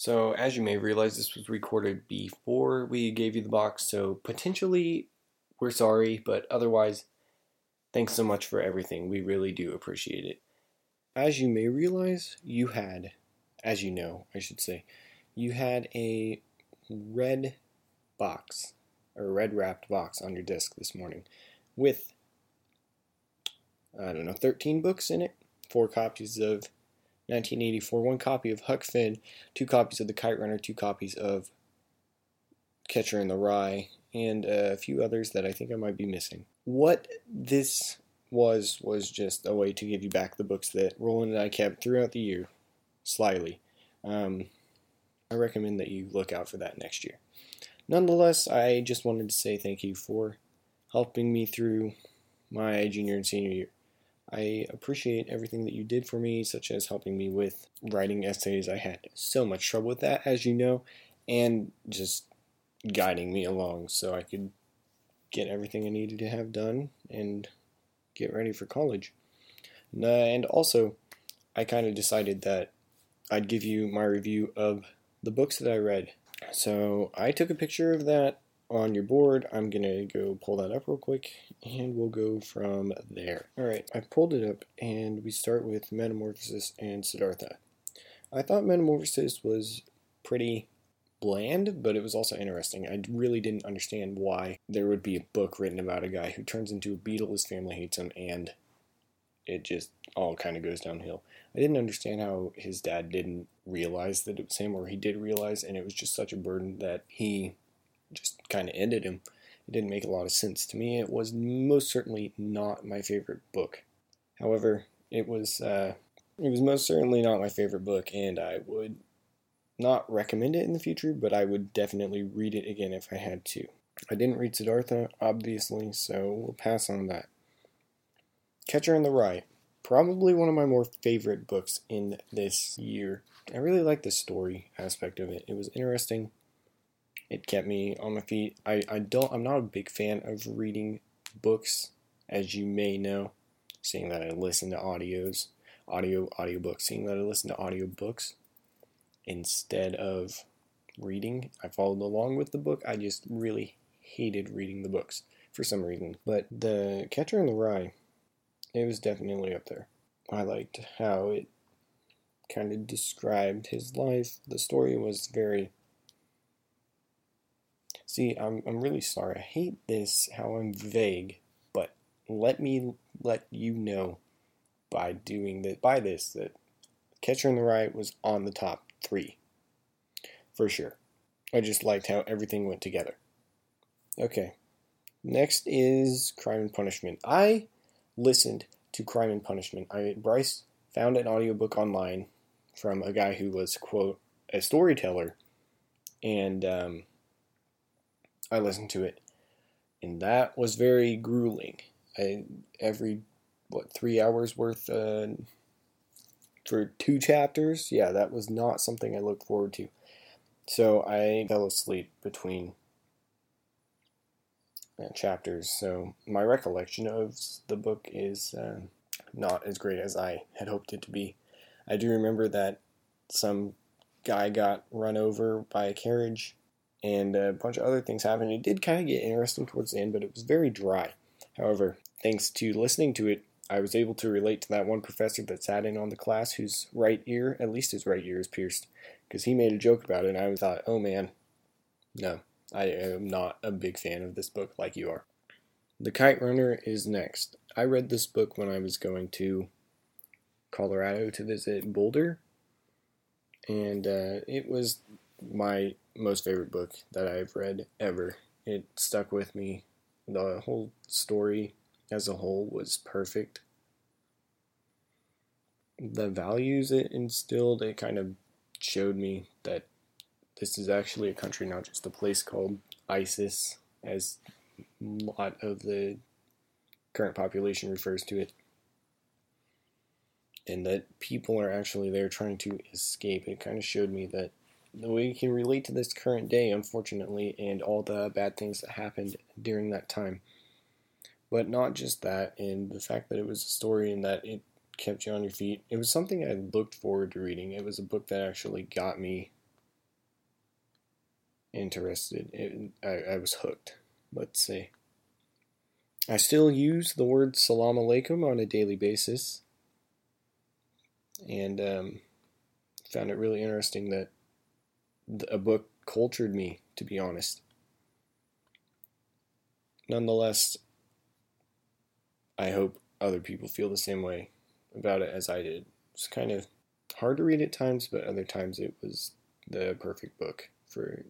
So, as you may realize, this was recorded before we gave you the box, so potentially we're sorry, but otherwise, thanks so much for everything. We really do appreciate it. As you may realize, you had, as you know, I should say, you had a red box, or red wrapped box on your desk this morning with, I don't know, 13 books in it, four copies of 1984, one copy of Huck Finn, two copies of The Kite Runner, two copies of Catcher in the Rye, and a few others that I think I might be missing. What this was was just a way to give you back the books that Roland and I kept throughout the year, slyly. Um, I recommend that you look out for that next year. Nonetheless, I just wanted to say thank you for helping me through my junior and senior year. I appreciate everything that you did for me, such as helping me with writing essays. I had so much trouble with that, as you know, and just guiding me along so I could get everything I needed to have done and get ready for college. And also, I kind of decided that I'd give you my review of the books that I read. So I took a picture of that on your board. I'm going to go pull that up real quick and we'll go from there. Alright, I pulled it up and we start with Metamorphosis and Siddhartha. I thought Metamorphosis was pretty bland, but it was also interesting. I really didn't understand why there would be a book written about a guy who turns into a beetle, his family hates him, and it just all kind of goes downhill. I didn't understand how his dad didn't realize that it was him, or he did realize, and it was just such a burden that he just kind of ended him. It didn't make a lot of sense to me. It was most certainly not my favorite book. However, it was uh, it was most certainly not my favorite book, and I would not recommend it in the future, but I would definitely read it again if I had to. I didn't read Siddhartha, obviously, so we'll pass on that. Catcher in the Rye, probably one of my more favorite books in this year. I really like the story aspect of it. It was interesting. It kept me on my feet. I, I don't I'm not a big fan of reading books, as you may know, seeing that I listen to audios, audio audiobooks, seeing that I listen to audiobooks instead of reading. I followed along with the book. I just really hated reading the books for some reason. But the Catcher in the Rye, it was definitely up there. I liked how it kind of described his life. The story was very See, I'm, I'm really sorry. I hate this, how I'm vague, but let me let you know by doing that, by this, that Catcher in the Rye was on the top three. For sure. I just liked how everything went together. Okay. Next is Crime and Punishment. I listened to Crime and Punishment. I Bryce found an audiobook online from a guy who was, quote, a storyteller. And um, I listened to it, and that was very grueling. I every what three hours worth uh, for two chapters. Yeah, that was not something I looked forward to. So I fell asleep between uh, chapters. So my recollection of the book is uh, not as great as I had hoped it to be. I do remember that some guy got run over by a carriage and a bunch of other things happened. It did kind of get interesting towards the end, but it was very dry. However, thanks to listening to it, I was able to relate to that one professor that sat in on the class whose right ear, at least his right ear, is pierced, because he made a joke about it, and I thought, oh man, no, I am not a big fan of this book like you are. The Kite Runner is next. I read this book when I was going to Colorado to visit Boulder, and uh, it was my most favorite book that I've read ever. It stuck with me. The whole story as a whole was perfect. The values it instilled, it kind of showed me that this is actually a country, not just a place called ISIS, as a lot of the current population refers to it. And that people are actually there trying to escape. It kind of showed me that we can relate to this current day, unfortunately, and all the bad things that happened during that time. But not just that, and the fact that it was a story and that it kept you on your feet. It was something I looked forward to reading. It was a book that actually got me interested. It, I, I was hooked, let's say. I still use the word salam alaikum on a daily basis. And um, found it really interesting that a book cultured me, to be honest. Nonetheless, I hope other people feel the same way about it as I did. It's kind of hard to read at times, but other times it was the perfect book for,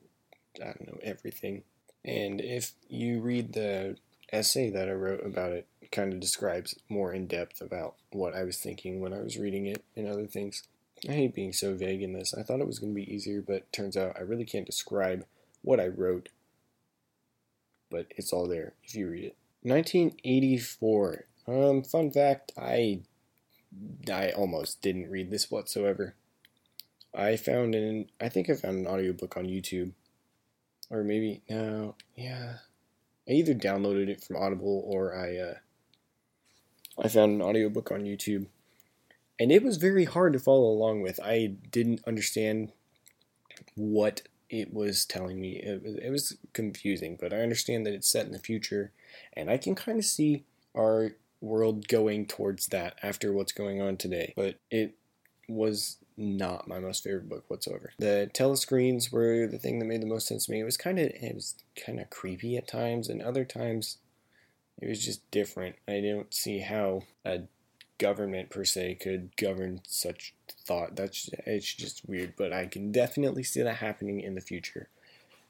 I don't know, everything. And if you read the essay that I wrote about it, it kind of describes more in depth about what I was thinking when I was reading it and other things. I hate being so vague in this. I thought it was going to be easier, but turns out I really can't describe what I wrote. But it's all there if you read it. 1984. Um, fun fact, I I almost didn't read this whatsoever. I found an I think I found an audiobook on YouTube. Or maybe no, yeah. I either downloaded it from Audible or I uh I found an audiobook on YouTube. And it was very hard to follow along with. I didn't understand what it was telling me. It was, it was confusing, but I understand that it's set in the future and I can kind of see our world going towards that after what's going on today. But it was not my most favorite book whatsoever. The telescreens were the thing that made the most sense to me. It was kind of it was kind of creepy at times, and other times it was just different. I don't see how a government per se could govern such thought. That's it's just weird, but I can definitely see that happening in the future.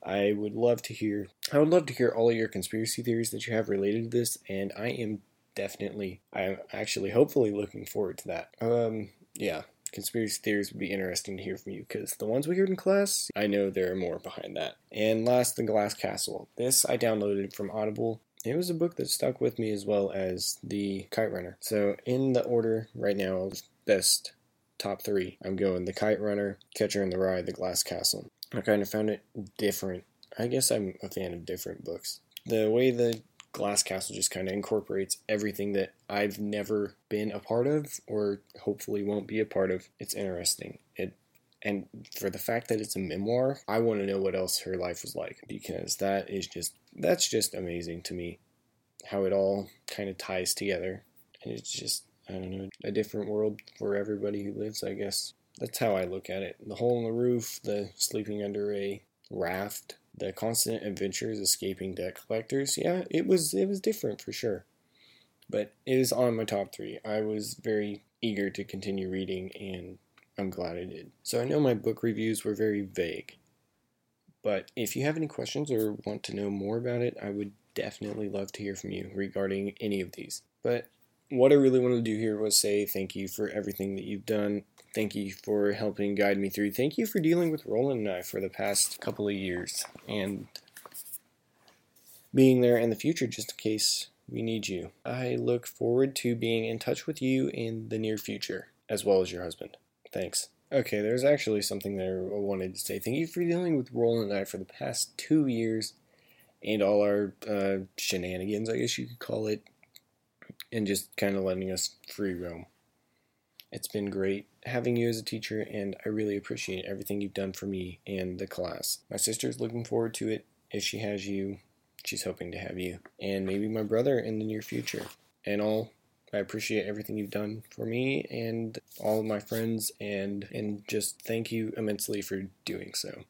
I would love to hear I would love to hear all of your conspiracy theories that you have related to this, and I am definitely I'm actually hopefully looking forward to that. Um yeah, conspiracy theories would be interesting to hear from you because the ones we heard in class, I know there are more behind that. And last, The Glass Castle. This I downloaded from Audible. It was a book that stuck with me as well as The Kite Runner. So, in the order right now best top three, I'm going The Kite Runner, Catcher in the Rye, The Glass Castle. I kind of found it different. I guess I'm a fan of different books. The way the Glass Castle just kind of incorporates everything that I've never been a part of or hopefully won't be a part of. It's interesting. It and for the fact that it's a memoir, I want to know what else her life was like because that is just that's just amazing to me how it all kind of ties together. And it's just I don't know, a different world for everybody who lives, I guess. That's how I look at it. The hole in the roof, the sleeping under a raft, the constant adventures escaping debt collectors yeah it was it was different for sure but it is on my top three i was very eager to continue reading and i'm glad i did so i know my book reviews were very vague but if you have any questions or want to know more about it i would definitely love to hear from you regarding any of these but what i really wanted to do here was say thank you for everything that you've done Thank you for helping guide me through. Thank you for dealing with Roland and I for the past couple of years and being there in the future just in case we need you. I look forward to being in touch with you in the near future, as well as your husband. Thanks. Okay, there's actually something there I wanted to say. Thank you for dealing with Roland and I for the past two years and all our uh, shenanigans, I guess you could call it, and just kind of letting us free roam. It's been great having you as a teacher, and I really appreciate everything you've done for me and the class. My sister's looking forward to it. If she has you, she's hoping to have you, and maybe my brother in the near future. And all, I appreciate everything you've done for me and all of my friends, and and just thank you immensely for doing so.